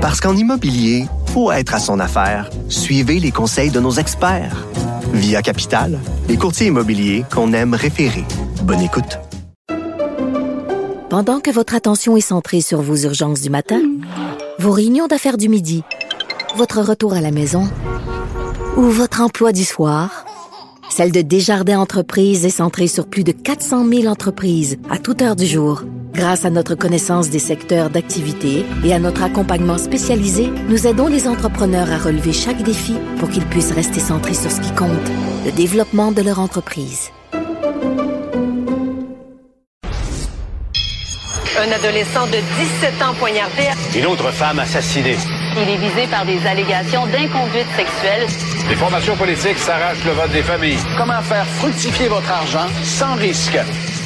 Parce qu'en immobilier, faut être à son affaire. Suivez les conseils de nos experts. Via Capital, les courtiers immobiliers qu'on aime référer. Bonne écoute. Pendant que votre attention est centrée sur vos urgences du matin, vos réunions d'affaires du midi, votre retour à la maison ou votre emploi du soir, celle de Desjardins Entreprises est centrée sur plus de 400 000 entreprises à toute heure du jour. Grâce à notre connaissance des secteurs d'activité et à notre accompagnement spécialisé, nous aidons les entrepreneurs à relever chaque défi pour qu'ils puissent rester centrés sur ce qui compte, le développement de leur entreprise. Un adolescent de 17 ans poignardé. Une autre femme assassinée. Il est visé par des allégations d'inconduite sexuelle. Les formations politiques s'arrachent le vote des familles. Comment faire fructifier votre argent sans risque?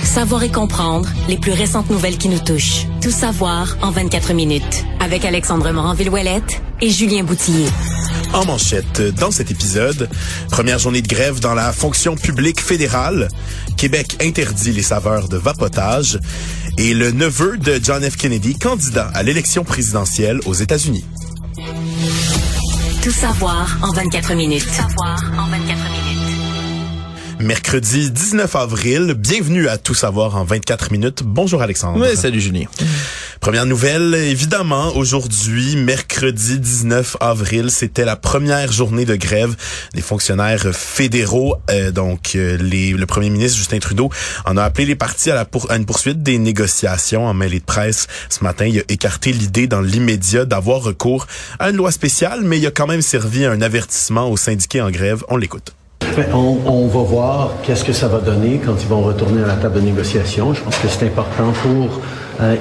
Savoir et comprendre les plus récentes nouvelles qui nous touchent. Tout savoir en 24 minutes. Avec Alexandre Morin-Villouellette et Julien Boutillier. En manchette, dans cet épisode, première journée de grève dans la fonction publique fédérale. Québec interdit les saveurs de vapotage. Et le neveu de John F. Kennedy, candidat à l'élection présidentielle aux États-Unis. Tout savoir en 24 minutes. Tout savoir en 24 minutes. Mercredi 19 avril, bienvenue à Tout savoir en 24 minutes. Bonjour Alexandre. Oui, salut Julien. Première nouvelle, évidemment, aujourd'hui, mercredi 19 avril, c'était la première journée de grève des fonctionnaires fédéraux. Euh, donc, euh, les, le premier ministre Justin Trudeau en a appelé les partis à, pour, à une poursuite des négociations en mêlée de presse. Ce matin, il a écarté l'idée dans l'immédiat d'avoir recours à une loi spéciale, mais il a quand même servi un avertissement aux syndiqués en grève. On l'écoute. On, on, va voir qu'est-ce que ça va donner quand ils vont retourner à la table de négociation. Je pense que c'est important pour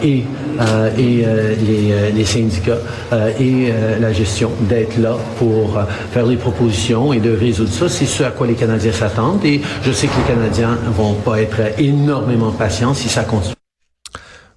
et, euh, et euh, les, les, syndicats et la gestion d'être là pour faire les propositions et de résoudre ça. C'est ce à quoi les Canadiens s'attendent et je sais que les Canadiens vont pas être énormément patients si ça continue.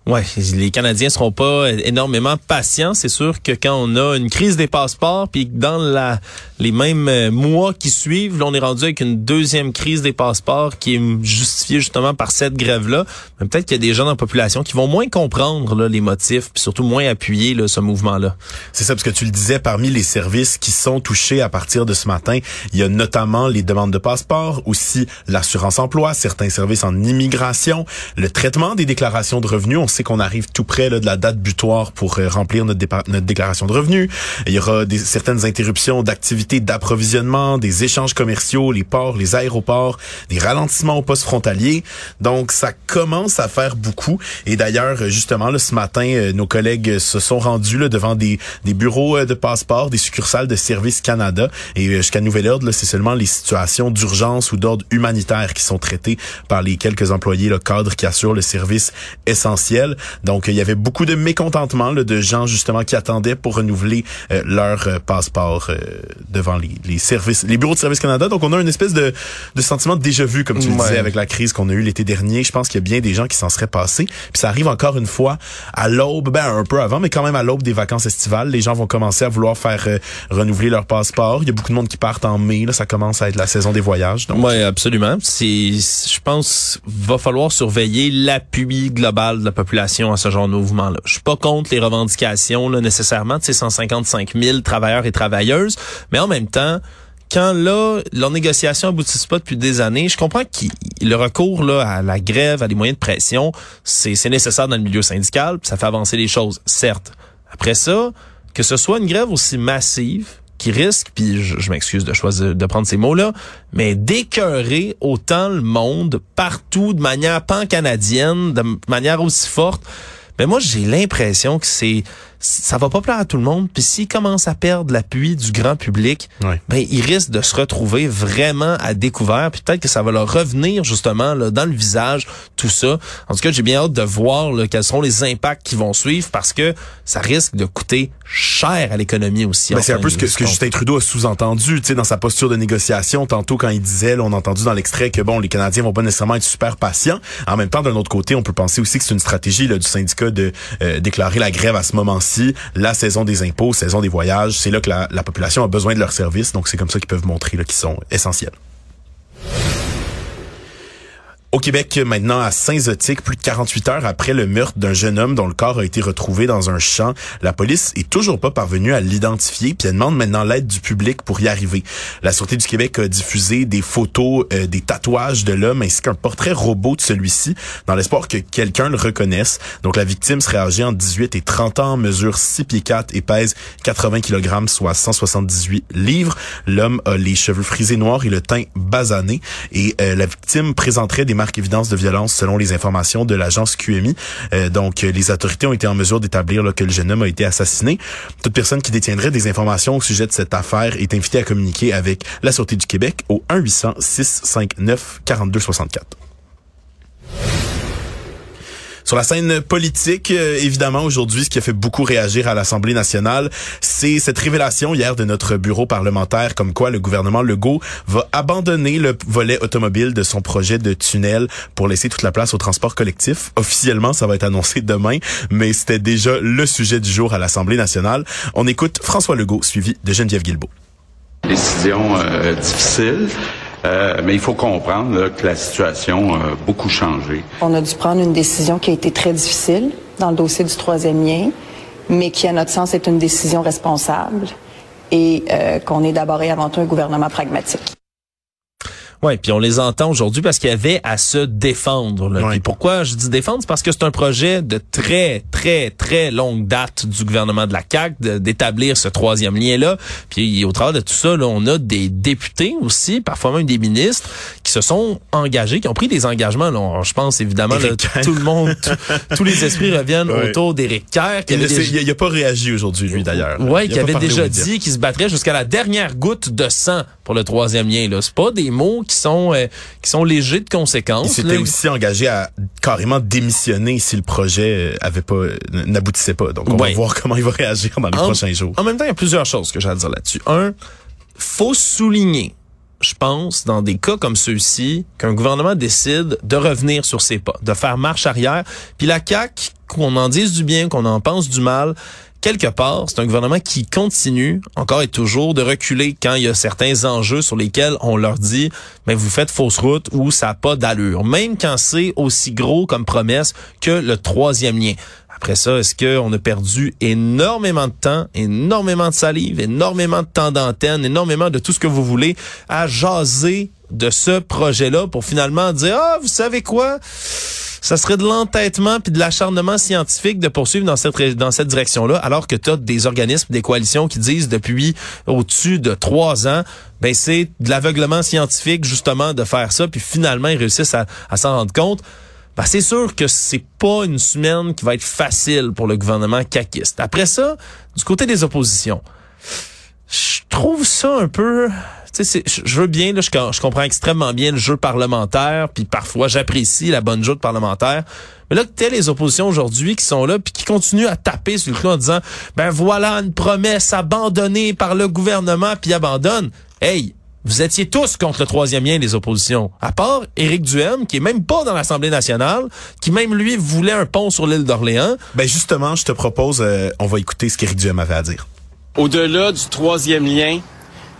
Ouais, les Canadiens seront pas énormément patients. C'est sûr que quand on a une crise des passeports, puis dans la les mêmes euh, mois qui suivent, là, on est rendu avec une deuxième crise des passeports qui est justifiée justement par cette grève-là. Mais peut-être qu'il y a des gens dans la population qui vont moins comprendre là, les motifs, puis surtout moins appuyer là, ce mouvement-là. C'est ça, parce que tu le disais, parmi les services qui sont touchés à partir de ce matin, il y a notamment les demandes de passeport, aussi l'assurance-emploi, certains services en immigration, le traitement des déclarations de revenus. Sait qu'on arrive tout près là, de la date butoir pour euh, remplir notre, déclaration de revenus. Il y aura des, certaines interruptions d'activités d'approvisionnement, des échanges commerciaux, les ports, les aéroports, des ralentissements aux postes frontaliers. Donc, ça commence à faire beaucoup. Et d'ailleurs, justement, là, ce matin, euh, nos collègues se sont rendus là, devant des, des bureaux euh, de passeport, des succursales de Service Canada. Et jusqu'à nouvel ordre, c'est seulement les situations d'urgence ou d'ordre humanitaire qui sont traitées par les quelques employés le cadres qui assurent le service essentiel. Donc, il y avait beaucoup de mécontentement là, de gens justement qui attendaient pour renouveler leur passeport devant les, les, services, les bureaux de Service Canada. Donc, on a une espèce de, de sentiment de déjà-vu, comme tu le disais, avec la crise qu'on a eue l'été dernier. Je pense qu'il y a bien des gens qui s'en seraient passés. Puis ça arrive encore une fois à l'aube, ben un peu avant, mais quand même à l'aube des vacances estivales. Les gens vont commencer à vouloir faire euh, renouveler leur passeport. Il y a beaucoup de monde qui partent en mai. Là, ça commence à être la saison des voyages. Donc. Oui, absolument. C'est, je pense, va falloir surveiller l'appui global de la population à ce genre de mouvement-là. Je suis pas contre les revendications là, nécessairement de ces 155 000 travailleurs et travailleuses, mais en même temps, quand là, leurs négociations aboutissent pas depuis des années, je comprends que le recours là à la grève, à des moyens de pression, c'est nécessaire dans le milieu syndical, ça fait avancer les choses, certes. Après ça, que ce soit une grève aussi massive qui risque, puis je, je m'excuse de choisir de prendre ces mots-là, mais d'écœurer autant le monde partout de manière pan-canadienne, de manière aussi forte. Mais moi, j'ai l'impression que c'est ça va pas plaire à tout le monde. Puis s'il commence à perdre l'appui du grand public, ben il risque de se retrouver vraiment à découvert. Puis peut-être que ça va leur revenir justement là, dans le visage tout ça. En tout cas, j'ai bien hâte de voir là, quels seront les impacts qui vont suivre parce que ça risque de coûter cher à l'économie aussi. Ben, c'est un peu ce que, ce que Justin Trudeau a sous-entendu, tu sais, dans sa posture de négociation. Tantôt quand il disait, là, on a entendu dans l'extrait que bon, les Canadiens vont pas nécessairement être super patients. En même temps, d'un autre côté, on peut penser aussi que c'est une stratégie là, du syndicat de euh, déclarer la grève à ce moment-ci la saison des impôts, saison des voyages, c'est là que la, population a besoin de leurs services. Donc, c'est comme ça qu'ils peuvent montrer qu'ils sont essentiels. Au Québec, maintenant à Saint-Zotique, plus de 48 heures après le meurtre d'un jeune homme dont le corps a été retrouvé dans un champ, la police est toujours pas parvenue à l'identifier, puis elle demande maintenant l'aide du public pour y arriver. La Sûreté du Québec a diffusé des photos, euh, des tatouages de l'homme ainsi qu'un portrait robot de celui-ci, dans l'espoir que quelqu'un le reconnaisse. Donc la victime serait âgée entre 18 et 30 ans, mesure 6 pieds 4 et pèse 80 kg, soit 178 livres. L'homme a les cheveux frisés noirs et le teint basané, et euh, la victime présenterait des marque évidence de violence selon les informations de l'agence QMI. Euh, donc, euh, les autorités ont été en mesure d'établir que le jeune homme a été assassiné. Toute personne qui détiendrait des informations au sujet de cette affaire est invitée à communiquer avec la Sûreté du Québec au 1-800-659-4264. Sur la scène politique, euh, évidemment, aujourd'hui, ce qui a fait beaucoup réagir à l'Assemblée nationale, c'est cette révélation hier de notre bureau parlementaire comme quoi le gouvernement Legault va abandonner le volet automobile de son projet de tunnel pour laisser toute la place au transport collectif. Officiellement, ça va être annoncé demain, mais c'était déjà le sujet du jour à l'Assemblée nationale. On écoute François Legault, suivi de Geneviève Guilbeault. Décision euh, difficile. Euh, mais il faut comprendre que la situation a beaucoup changé. On a dû prendre une décision qui a été très difficile dans le dossier du troisième lien, mais qui, à notre sens, est une décision responsable et euh, qu'on est d'abord et avant tout un gouvernement pragmatique. Oui, puis on les entend aujourd'hui parce qu'il y avait à se défendre. Là. Pourquoi je dis défendre, c'est parce que c'est un projet de très, très, très longue date du gouvernement de la CAQ d'établir ce troisième lien-là. Puis au travers de tout ça, là, on a des députés aussi, parfois même des ministres, qui se sont engagés, qui ont pris des engagements. Là. je pense évidemment là, tout le monde, tous les esprits reviennent autour d'Éric Kerr. il n'a pas réagi aujourd'hui, lui d'ailleurs. Oui, qui avait déjà dit qu'il se battrait jusqu'à la dernière goutte de sang pour le troisième lien. Là, c'est pas des mots qui sont euh, qui sont légers de conséquences. Il s'était aussi engagé à carrément démissionner si le projet avait pas euh, n'aboutissait pas. Donc on va voir comment il va réagir dans les prochains jours. En même temps, il y a plusieurs choses que j'ai à dire là-dessus. Un, faut souligner je pense, dans des cas comme ceux-ci, qu'un gouvernement décide de revenir sur ses pas, de faire marche arrière. Puis la CAQ, qu'on en dise du bien, qu'on en pense du mal, quelque part, c'est un gouvernement qui continue encore et toujours de reculer quand il y a certains enjeux sur lesquels on leur dit, mais vous faites fausse route ou ça n'a pas d'allure. Même quand c'est aussi gros comme promesse que le troisième lien. Après ça, est-ce qu'on a perdu énormément de temps, énormément de salive, énormément de temps d'antenne, énormément de tout ce que vous voulez à jaser de ce projet-là pour finalement dire, ah, vous savez quoi? ça serait de l'entêtement puis de l'acharnement scientifique de poursuivre dans cette dans cette direction-là, alors que tu as des organismes, des coalitions qui disent depuis au-dessus de trois ans, ben c'est de l'aveuglement scientifique justement de faire ça, puis finalement ils réussissent à, s'en rendre compte. Ben, c'est sûr que c'est pas une semaine qui va être facile pour le gouvernement caquiste. Après ça, du côté des oppositions, je trouve ça un peu je veux bien, là, je, comprends extrêmement bien le jeu parlementaire, puis parfois j'apprécie la bonne joute parlementaire. Mais là, t'es les oppositions aujourd'hui qui sont là, puis qui continuent à taper sur le clou en disant, ben voilà une promesse abandonnée par le gouvernement, puis abandonne. Hey, vous étiez tous contre le troisième lien des oppositions. À part Éric Duhem, qui est même pas dans l'Assemblée nationale, qui même lui voulait un pont sur l'île d'Orléans. Ben justement, je te propose, euh, on va écouter ce qu'Éric Duhem avait à dire. Au-delà du troisième lien,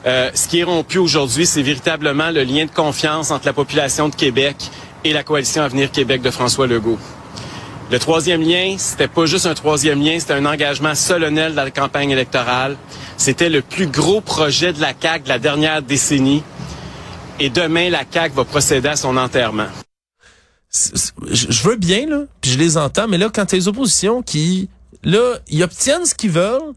euh, ce qui est rompu aujourd'hui, c'est véritablement le lien de confiance entre la population de Québec et la coalition Avenir Québec de François Legault. Le troisième lien, c'était pas juste un troisième lien, c'était un engagement solennel dans la campagne électorale. C'était le plus gros projet de la CAQ de la dernière décennie. Et demain, la CAQ va procéder à son enterrement. Je veux bien, là, je les entends, mais là, quand les oppositions qui, là, ils obtiennent ce qu'ils veulent,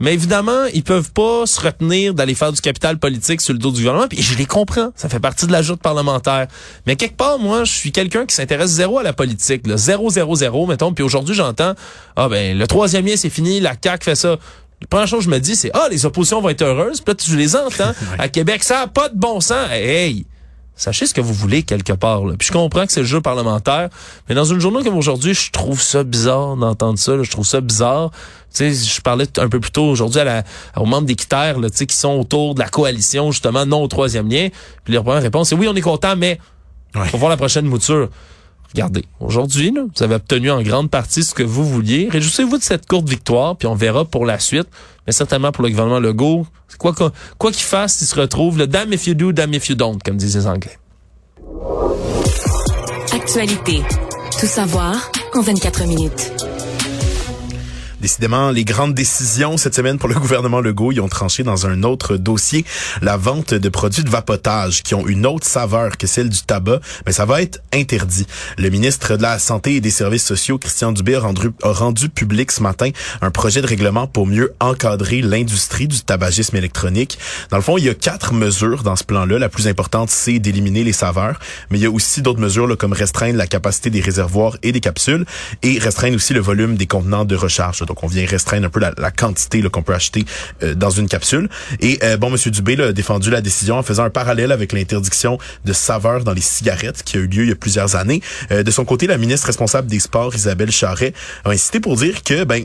mais évidemment, ils peuvent pas se retenir d'aller faire du capital politique sur le dos du gouvernement. Puis je les comprends, ça fait partie de la joute parlementaire. Mais quelque part, moi, je suis quelqu'un qui s'intéresse zéro à la politique, là. zéro, zéro, zéro, mettons. Puis aujourd'hui, j'entends, ah ben, le troisième lien, c'est fini, la CAQ fait ça. La première chose que je me dis, c'est, ah, les oppositions vont être heureuses. Puis là, tu les entends. À Québec, ça a pas de bon sens. Hey! Sachez ce que vous voulez quelque part. Là. Puis je comprends que c'est le jeu parlementaire, mais dans une journée comme aujourd'hui, je trouve ça bizarre d'entendre ça. Je trouve ça bizarre. Tu sais, je parlais un peu plus tôt aujourd'hui à la, aux membres d'équiterre là, tu sais, qui sont autour de la coalition, justement, non au troisième lien. Puis leur première réponse, c'est oui, on est content, mais ouais. faut voir la prochaine mouture. Regardez, aujourd'hui, vous avez obtenu en grande partie ce que vous vouliez. Réjouissez-vous de cette courte victoire, puis on verra pour la suite. Mais certainement pour le gouvernement Legault, quoi qu'il fasse, il se retrouve le damn if you do, damn if you don't, comme disent les Anglais. Actualité. Tout savoir en 24 minutes. Décidément, les grandes décisions cette semaine pour le gouvernement Legault, ils ont tranché dans un autre dossier, la vente de produits de vapotage qui ont une autre saveur que celle du tabac, mais ça va être interdit. Le ministre de la Santé et des Services sociaux, Christian Dubé, a rendu, a rendu public ce matin un projet de règlement pour mieux encadrer l'industrie du tabagisme électronique. Dans le fond, il y a quatre mesures dans ce plan-là. La plus importante, c'est d'éliminer les saveurs, mais il y a aussi d'autres mesures là, comme restreindre la capacité des réservoirs et des capsules et restreindre aussi le volume des contenants de recharge. Donc, on vient restreindre un peu la, la quantité qu'on peut acheter euh, dans une capsule. Et euh, bon, Monsieur Dubé là, a défendu la décision en faisant un parallèle avec l'interdiction de saveurs dans les cigarettes qui a eu lieu il y a plusieurs années. Euh, de son côté, la ministre responsable des Sports, Isabelle Charret, a insisté pour dire que ben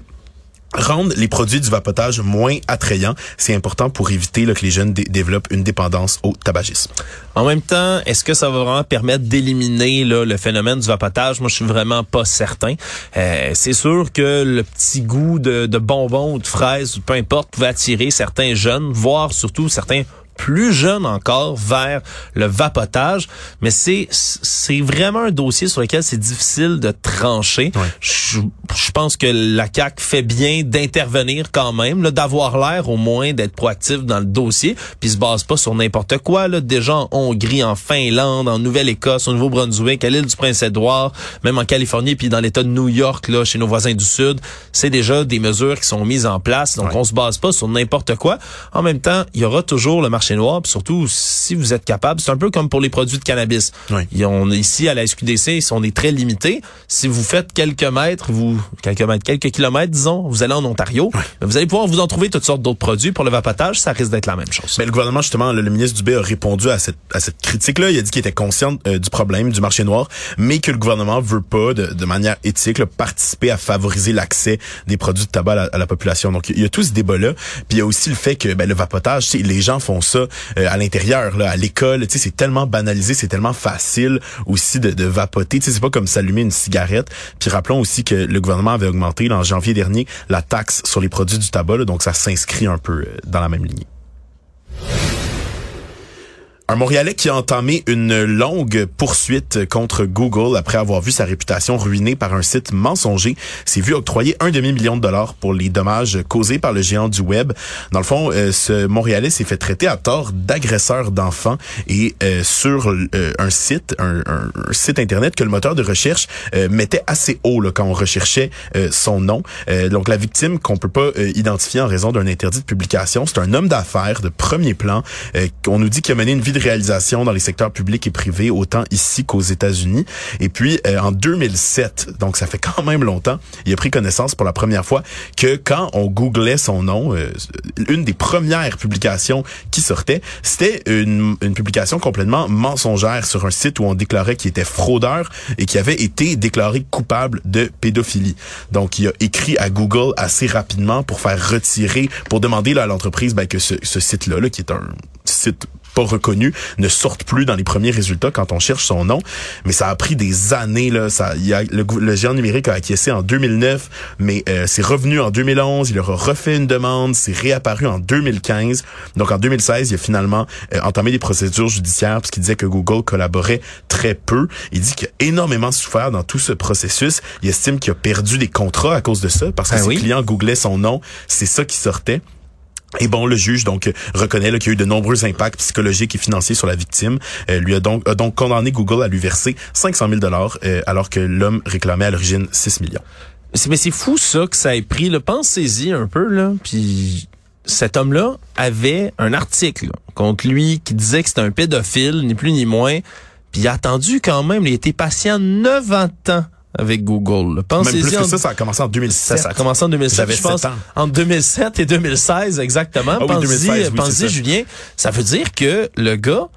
rendre les produits du vapotage moins attrayants, c'est important pour éviter que les jeunes développent une dépendance au tabagisme. En même temps, est-ce que ça va vraiment permettre d'éliminer le phénomène du vapotage? Moi, je suis vraiment pas certain. Euh, c'est sûr que le petit goût de, de bonbons ou de fraises, peu importe, pouvait attirer certains jeunes, voire surtout certains plus jeune encore vers le vapotage, mais c'est c'est vraiment un dossier sur lequel c'est difficile de trancher. Je, je, pense que la CAC fait bien d'intervenir quand même, d'avoir l'air au moins d'être proactif dans le dossier, puis se base pas sur n'importe quoi. Là, déjà en Hongrie, en Finlande, en Nouvelle-Écosse, au Nouveau-Brunswick, à l'île du Prince-Édouard, même en Californie, puis dans l'État de New York, là, chez nos voisins du Sud, c'est déjà des mesures qui sont mises en place. Donc on se base pas sur n'importe quoi. En même temps, il y aura toujours le marché noir, surtout si vous êtes capable. C'est un peu comme pour les produits de cannabis. Oui. On, ici, à la SQDC, ils sont des très limités. Si vous faites quelques mètres, vous quelques mètres, quelques kilomètres, disons, vous allez en Ontario, vous allez pouvoir vous en trouver toutes sortes d'autres produits. Pour le vapotage, ça risque d'être la même chose. Mais le gouvernement, justement, le, ministre Dubé a répondu à cette, à cette critique-là. Il a dit qu'il était conscient euh, du problème du marché noir, mais que le gouvernement veut pas, de, de manière éthique, participer à favoriser l'accès des produits de tabac à la, population. Donc, il y a tout ce débat-là. Puis il y a aussi le fait que ben, le vapotage, les gens font ça euh, à l'intérieur, là, à l'école. Tu sais, c'est tellement banalisé, c'est tellement facile aussi de, de vapoter. Tu sais, c'est pas comme s'allumer une cigarette. Puis rappelons aussi que le gouvernement avait augmenté en janvier dernier la taxe sur les produits du tabac, donc ça s'inscrit un peu euh, dans la même lignée. Un Montréalais qui a entamé une longue poursuite contre Google après avoir vu sa réputation ruinée par un site mensonger s'est vu octroyer un demi-million de dollars pour les dommages causés par le géant du web. Dans le fond, euh, ce Montréalais s'est fait traiter à tort d'agresseur d'enfants et euh, sur euh, un site, un, site internet que le moteur de recherche mettait assez haut là, quand on recherchait son nom. donc la victime qu'on peut pas identifier en raison d'un interdit de publication, c'est un homme d'affaires de premier plan. qu'on nous dit qu'il a mené une vie de réalisation dans les secteurs publics et privés, autant ici qu'aux États-Unis. Et puis, euh, en 2007, donc ça fait quand même longtemps, il a pris connaissance pour la première fois que quand on googlait son nom, euh, une des premières publications qui sortait, c'était une, une publication complètement mensongère sur un site où on déclarait qu'il était fraudeur et qu'il avait été déclaré coupable de pédophilie. Donc, il a écrit à Google assez rapidement pour faire retirer, pour demander là, à l'entreprise ben, que ce, ce site-là, là, qui est un site pas reconnu ne sortent plus dans les premiers résultats quand on cherche son nom. Mais ça a pris des années là. Ça, il y a, le, géant numérique a acquiescé en 2009, mais euh, c'est revenu en 2011. Il leur a refait une demande, c'est réapparu en 2015. Donc en 2016, il a finalement euh, entamé des procédures judiciaires parce qu'il disait que Google collaborait très peu. Il dit qu'il a énormément souffert dans tout ce processus. Il estime qu'il a perdu des contrats à cause de ça parce que ben ses clients googlaient son nom, c'est ça qui sortait. Et bon, le juge donc reconnaît qu'il y a eu de nombreux impacts psychologiques et financiers sur la victime. Euh, lui a donc, condamné Google à lui verser 500 000 dollars euh, alors que l'homme réclamait à l'origine 6 millions. Mais c'est fou ça que ça ait pris. Le Pensez-y un peu là. Puis cet homme-là avait un article contre lui qui disait que c'était un pédophile, ni plus ni moins. Puis il a attendu quand même. Il été patient 9 ans avec Google. Pensez Même plus que ça, ça a commencé en 2007. Ça, a commencé en 2007. J'avais 7 ans. En 2007 et 2016, exactement. Ah pensez-y, pensez Julien. Ça veut dire que le gars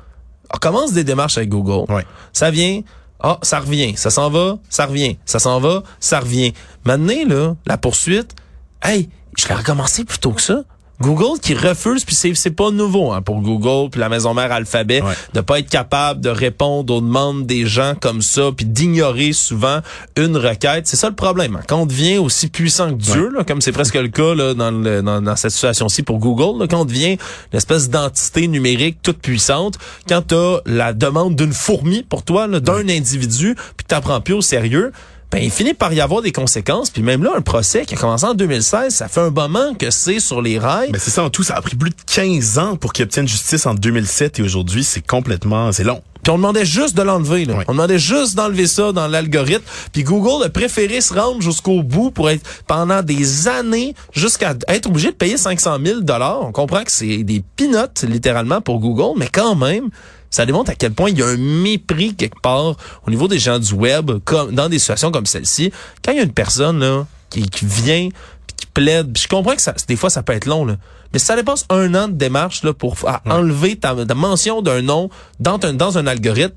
commence des démarches avec Google. Ça vient, ah, ça revient. Ça s'en va, ça revient. Ça s'en va, ça revient. Maintenant, là, la poursuite, hey, je l'ai recommencé plus tôt que ça. Google qui refuse, puis c'est, c'est pas nouveau hein, pour Google, puis la maison mère Alphabet, de pas être capable de répondre aux demandes des gens comme ça, puis d'ignorer souvent une requête. C'est ça le problème. Hein. Quand on devient aussi puissant que Dieu, là, comme c'est presque le cas là, dans, le, dans, dans cette situation-ci pour Google, là, quand on devient une espèce d'entité numérique toute puissante, quand tu as la demande d'une fourmi pour toi, d'un individu, puis tu plus au sérieux, ben, il finit par y avoir des conséquences. Puis même là, un procès qui a commencé en 2016, ça fait un moment que c'est sur les rails. Mais c'est ça, en tout, ça a pris plus de 15 ans pour qu'il obtienne justice en 2007 et aujourd'hui, c'est complètement, c'est long. Puis on demandait juste de l'enlever. On demandait juste d'enlever ça dans l'algorithme. Puis Google a préféré se rendre jusqu'au bout pour être pendant des années jusqu'à être obligé de payer 500 000 dollars. On comprend que c'est des pinottes littéralement pour Google, mais quand même, ça démontre à quel point il y a un mépris quelque part au niveau des gens du web, comme dans des situations comme celle-ci. Quand il y a une personne là qui, vient qui plaide, je comprends que ça, des fois ça peut être long là, mais ça dépasse un an de démarche là pour enlever ta, mention d'un nom dans un dans un algorithme.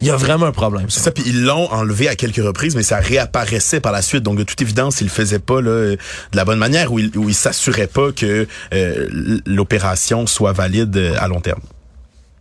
Il y a vraiment un problème. C'est ça, puis ils l'ont enlevé à quelques reprises, mais ça réapparaissait par la suite. Donc, de toute évidence, ils le faisaient pas là, de la bonne manière, ou ils, ou s'assuraient pas que euh, l'opération soit valide euh, à long terme.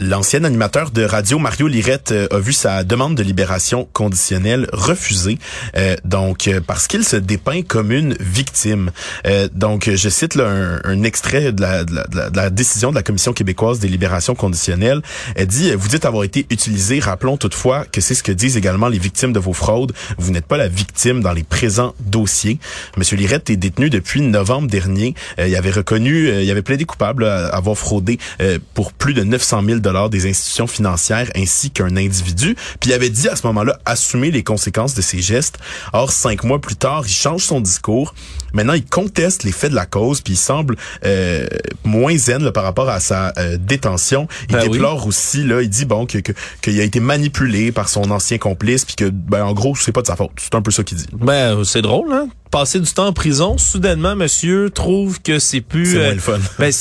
L'ancien animateur de radio Mario Lirette euh, a vu sa demande de libération conditionnelle refusée, euh, donc euh, parce qu'il se dépeint comme une victime. donc, je cite là, un, extrait de la, de, la, de la, décision de la Commission québécoise des libérations conditionnelles. Elle dit vous dites avoir été utilisé. Rappelons toutefois que c'est ce que disent également les victimes de vos fraudes. Vous n'êtes pas la victime dans les présents dossiers. Monsieur Lirette est détenu depuis novembre dernier. il avait reconnu, il avait plaidé coupable à avoir fraudé pour plus de 900 000 des institutions financières ainsi qu'un individu. Puis il avait dit à ce moment-là assumer les conséquences de ses gestes. Or, cinq mois plus tard, il change son discours. Maintenant, il conteste les faits de la cause, puis il semble euh, moins zen par rapport à sa euh, détention. Il ben déplore aussi, là, il dit bon que qu'il a été manipulé par son ancien complice, puis que ben en gros c'est pas de sa faute. C'est un peu ça qu'il dit. Ben c'est drôle, hein passer du temps en prison, soudainement, monsieur trouve que c'est plus... C'est moins le fun. Ben,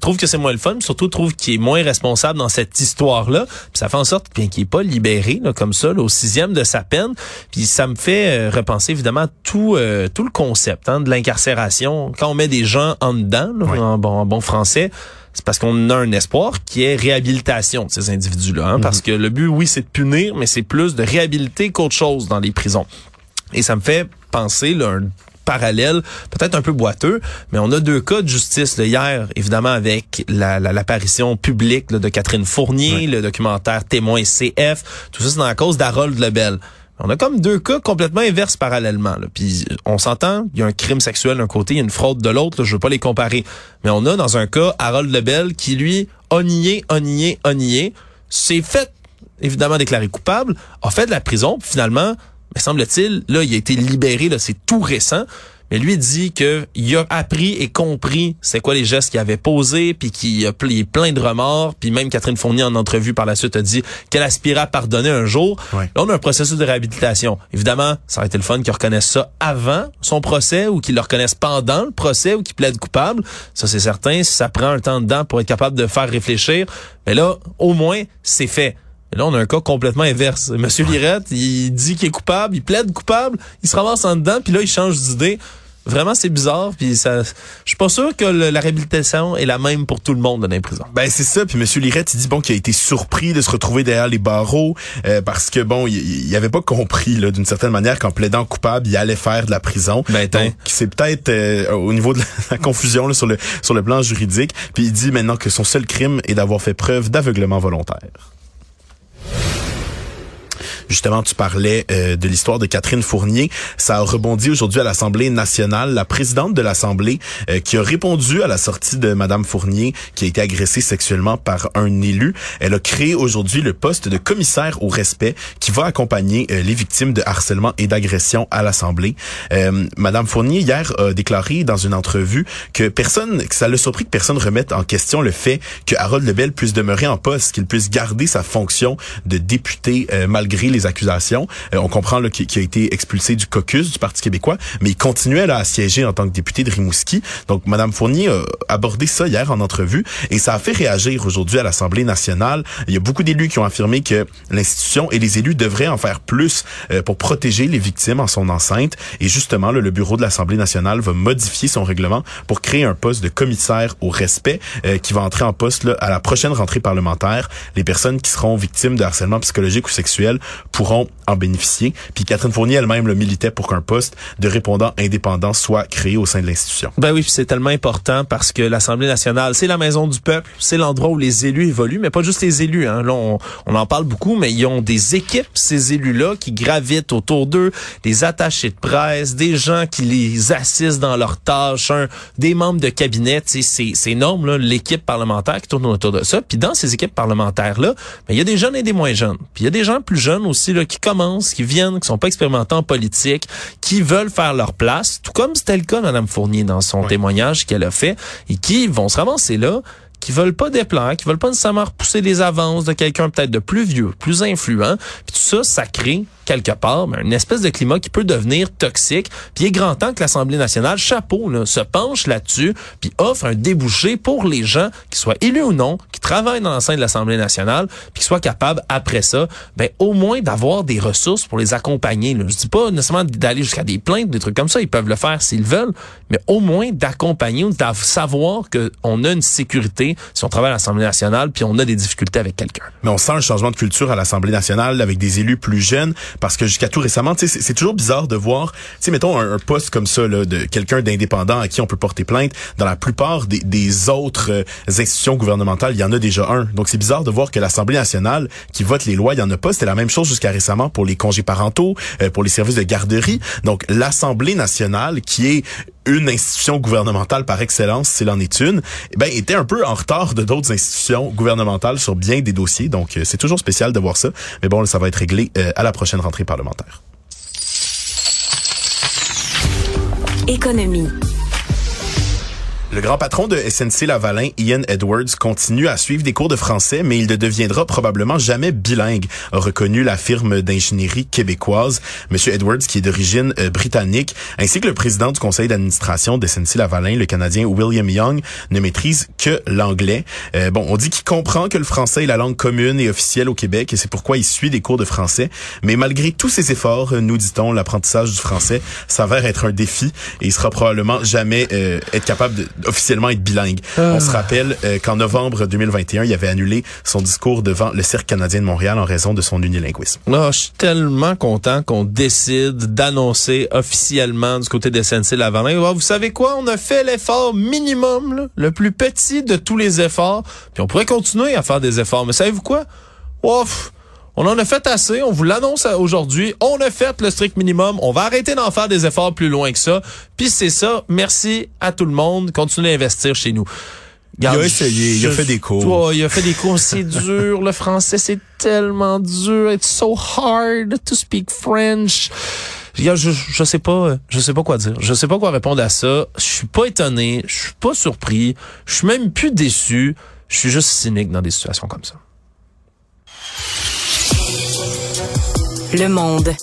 trouve que c'est moins le fun, surtout trouve qu'il est moins responsable dans cette histoire-là. Ça fait en sorte bien qu'il est pas libéré là, comme ça, là, au sixième de sa peine. Puis ça me fait euh, repenser évidemment tout euh, tout le concept hein, de l'incarcération. Quand on met des gens en dedans, en, bon, en bon français, c'est parce qu'on a un espoir qui est réhabilitation de ces individus-là. Hein, Parce mhm. que le but, oui, c'est de punir, mais c'est plus de réhabiliter qu'autre chose dans les prisons. Et ça me fait penser là, un parallèle, peut-être un peu boiteux, mais on a deux cas de justice là, hier, évidemment avec l'apparition publique de Catherine Fournier, le documentaire Témoin CF, tout ça c'est dans la cause d'Harold Lebel. On a comme deux cas complètement inverses parallèlement. Là. Puis on s'entend, il y a un crime sexuel d'un côté, il y a une fraude de l'autre, je veux pas les comparer. Mais on a dans un cas Harold Lebel qui lui a nié, a nié, a nié, s'est fait évidemment déclaré coupable, a fait de la prison, puis finalement mais semble-t-il, là, il a été libéré, là, c'est tout récent. Mais lui dit que il a appris et compris c'est quoi les gestes qu'il avait posés, puis qu'il a plein de remords, puis même Catherine Fournier en entrevue par la suite a dit qu'elle aspirait à pardonner un jour. Là, on a un processus de réhabilitation. Évidemment, ça aurait été le fun qu'il reconnaisse ça avant son procès ou qu'il le reconnaisse pendant le procès ou qu'il plaide coupable. Ça, c'est certain. Ça prend un temps dedans pour être capable de faire réfléchir. Mais là, au moins, c'est fait. Et là, on a un cas complètement inverse. Monsieur Lirette, il dit qu'il est coupable, il plaide coupable, il se ramasse en dedans, puis là, il change d'idée. Vraiment, c'est bizarre. Puis ça, je suis pas sûr que la réhabilitation est la même pour tout le monde dans les prisons. Ben c'est ça. Puis Monsieur Lirette, il dit bon qu'il a été surpris de se retrouver derrière les barreaux euh, parce que bon, il, il avait pas compris là d'une certaine manière qu'en plaidant coupable, il allait faire de la prison. Ben, Donc c'est peut-être euh, au niveau de la, confusion là, sur le sur le plan juridique. Puis il dit maintenant que son seul crime est d'avoir fait preuve d'aveuglement volontaire. Justement, tu parlais euh, de l'histoire de Catherine Fournier. Ça a rebondi aujourd'hui à l'Assemblée nationale. La présidente de l'Assemblée euh, qui a répondu à la sortie de Madame Fournier qui a été agressée sexuellement par un élu. Elle a créé aujourd'hui le poste de commissaire au respect qui va accompagner euh, les victimes de harcèlement et d'agression à l'Assemblée. Madame Fournier hier a déclaré dans une entrevue que personne, que ça l'a surpris que personne remette en question le fait que Harold Lebel puisse demeurer en poste, qu'il puisse garder sa fonction de député malgré les les accusations. Euh, on comprend qu'il a été expulsé du caucus du Parti québécois, mais il continuait là, à siéger en tant que député de Rimouski. Donc, Madame Fournier a abordé ça hier en entrevue et ça a fait réagir aujourd'hui à l'Assemblée nationale. Il y a beaucoup d'élus qui ont affirmé que l'institution et les élus devraient en faire plus euh, pour protéger les victimes en son enceinte. Et justement, le bureau de l'Assemblée nationale va modifier son règlement pour créer un poste de commissaire au respect euh, qui va entrer en poste là, à la prochaine rentrée parlementaire. Les personnes qui seront victimes de harcèlement psychologique ou sexuel pourront en bénéficier. Puis Catherine Fournier elle-même le militait pour qu'un poste de répondant indépendant soit créé au sein de l'institution. Ben oui, c'est tellement important parce que l'Assemblée nationale, c'est la maison du peuple, c'est l'endroit où les élus évoluent, mais pas juste les élus. Hein. Là, on, on en parle beaucoup, mais ils ont des équipes, ces élus-là, qui gravitent autour d'eux, des attachés de presse, des gens qui les assistent dans leurs tâches, des membres de cabinet. C'est énorme, l'équipe parlementaire qui tourne autour de ça. Puis dans ces équipes parlementaires-là, ben, il y a des jeunes et des moins jeunes. Puis il y a des gens plus jeunes aussi là, qui commencent, qui viennent, qui sont pas expérimentés en politique, qui veulent faire leur place, tout comme c'était le cas de Mme Fournier dans son témoignage qu'elle a fait, et qui vont se ramasser là qui veulent pas des plans, qui veulent pas nécessairement repousser les avances de quelqu'un peut-être de plus vieux, plus influent. Puis tout ça, ça crée quelque part, mais une espèce de climat qui peut devenir toxique. Puis il est grand temps que l'Assemblée nationale, chapeau, là, se penche là-dessus, puis offre un débouché pour les gens, qui soient élus ou non, qui travaillent dans l'enceinte de l'Assemblée nationale, puis qui soient capables, après ça, ben au moins d'avoir des ressources pour les accompagner. Là. Je dis pas nécessairement d'aller jusqu'à des plaintes, des trucs comme ça, ils peuvent le faire s'ils veulent, mais au moins d'accompagner ou de savoir qu'on a une sécurité si on travaille à l'Assemblée nationale, puis on a des difficultés avec quelqu'un. Mais on sent un changement de culture à l'Assemblée nationale avec des élus plus jeunes, parce que jusqu'à tout récemment, c'est toujours bizarre de voir, tu mettons un, poste comme ça là, de quelqu'un d'indépendant à qui on peut porter plainte. Dans la plupart des, des autres euh, institutions gouvernementales, il y en a déjà un. Donc c'est bizarre de voir que l'Assemblée nationale qui vote les lois, il y en a pas. C'était la même chose jusqu'à récemment pour les congés parentaux, euh, pour les services de garderie. Donc l'Assemblée nationale, qui est une institution gouvernementale par excellence, s'il en est une, eh ben, était un peu en retard de d'autres institutions gouvernementales sur bien des dossiers. Donc, euh, c'est toujours spécial de voir ça. Mais bon, ça va être réglé euh, à la prochaine rentrée parlementaire. Économie. Le grand patron de SNC Lavalin, Ian Edwards, continue à suivre des cours de français, mais il ne deviendra probablement jamais bilingue, a reconnu la firme d'ingénierie québécoise. Monsieur Edwards, qui est d'origine euh, britannique, ainsi que le président du conseil d'administration de SNC Lavalin, le Canadien William Young, ne maîtrise que l'anglais. Euh, bon, on dit qu'il comprend que le français est la langue commune et officielle au Québec, et c'est pourquoi il suit des cours de français. Mais malgré tous ses efforts, nous dit-on, l'apprentissage du français s'avère être un défi, et il sera probablement jamais euh, être capable de officiellement être bilingue. On se rappelle euh, qu'en novembre 2021, il avait annulé son discours devant le Cirque canadien de Montréal en raison de son unilinguisme. Oh, je suis tellement content qu'on décide d'annoncer officiellement du côté de SNC Lavalin. Oh, vous savez quoi? On a fait l'effort minimum, le plus petit de tous les efforts. Puis on pourrait continuer à faire des efforts. Mais savez-vous quoi? Ouf! On en a fait assez, on vous l'annonce aujourd'hui. On a fait le strict minimum. On va arrêter d'en faire des efforts plus loin que ça. Puis c'est ça. Merci à tout le monde. Continuez à investir chez nous. il a essayé, il a fait des cours. il a fait des cours, c'est dur. Le français, c'est tellement dur. It's so hard to speak French. Je, je sais pas, je sais pas quoi dire. Je sais pas quoi répondre à ça. Je suis pas étonné, je suis pas surpris, je suis même plus déçu. Je suis juste cynique dans des situations comme ça. Le Monde.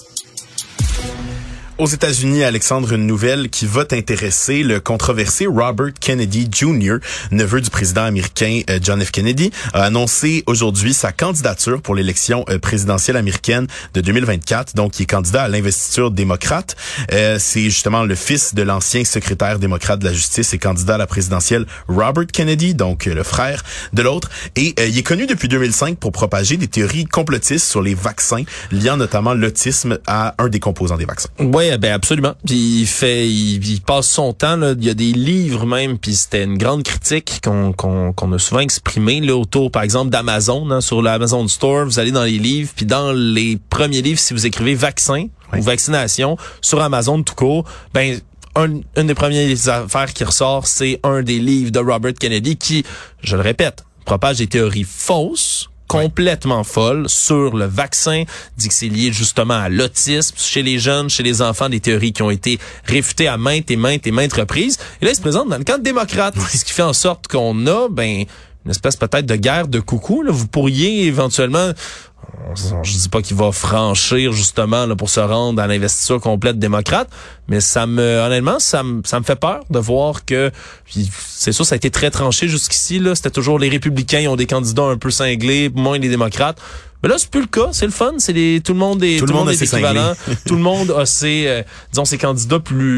Aux États-Unis, Alexandre, une nouvelle qui va t'intéresser. Le controversé Robert Kennedy Jr., neveu du président américain euh, John F. Kennedy, a annoncé aujourd'hui sa candidature pour l'élection euh, présidentielle américaine de 2024. Donc, il est candidat à l'investiture démocrate. Euh, c'est justement le fils de l'ancien secrétaire démocrate de la justice et candidat à la présidentielle Robert Kennedy, donc le frère de l'autre. Et il est connu depuis 2005 pour propager des théories complotistes sur les vaccins, liant notamment l'autisme à un des composants des vaccins. Ben absolument. Puis il fait, il, passe son temps. Là. Il y a des livres même. Puis c'était une grande critique qu'on qu'on a souvent exprimée là autour, par exemple, d'Amazon hein, sur l'Amazon Store. Vous allez dans les livres, puis dans les premiers livres, si vous écrivez vaccin ou vaccination sur Amazon tout court, ben une des premières affaires qui ressort, c'est un des livres de Robert Kennedy qui, je le répète, propage des théories fausses complètement folle sur le vaccin, dit que c'est lié justement à l'autisme chez les jeunes, chez les enfants, des théories qui ont été réfutées à maintes et maintes et maintes reprises. Et là, il se présente dans le camp démocrate, ce qui fait en sorte qu'on a, ben, une espèce peut-être de guerre de coucou. Là. Vous pourriez éventuellement je dis pas qu'il va franchir justement là, pour se rendre à l'investiture complète démocrate, mais ça me honnêtement ça me ça me fait peur de voir que c'est sûr ça a été très tranché jusqu'ici là, c'était toujours les républicains ils ont des candidats un peu cinglés, moins les démocrates. Mais là, c'est plus le cas. C'est le fun. C'est les, tout le monde est, tout, le monde, est équivalent. tout le monde a ses, euh, disons, ses candidats plus,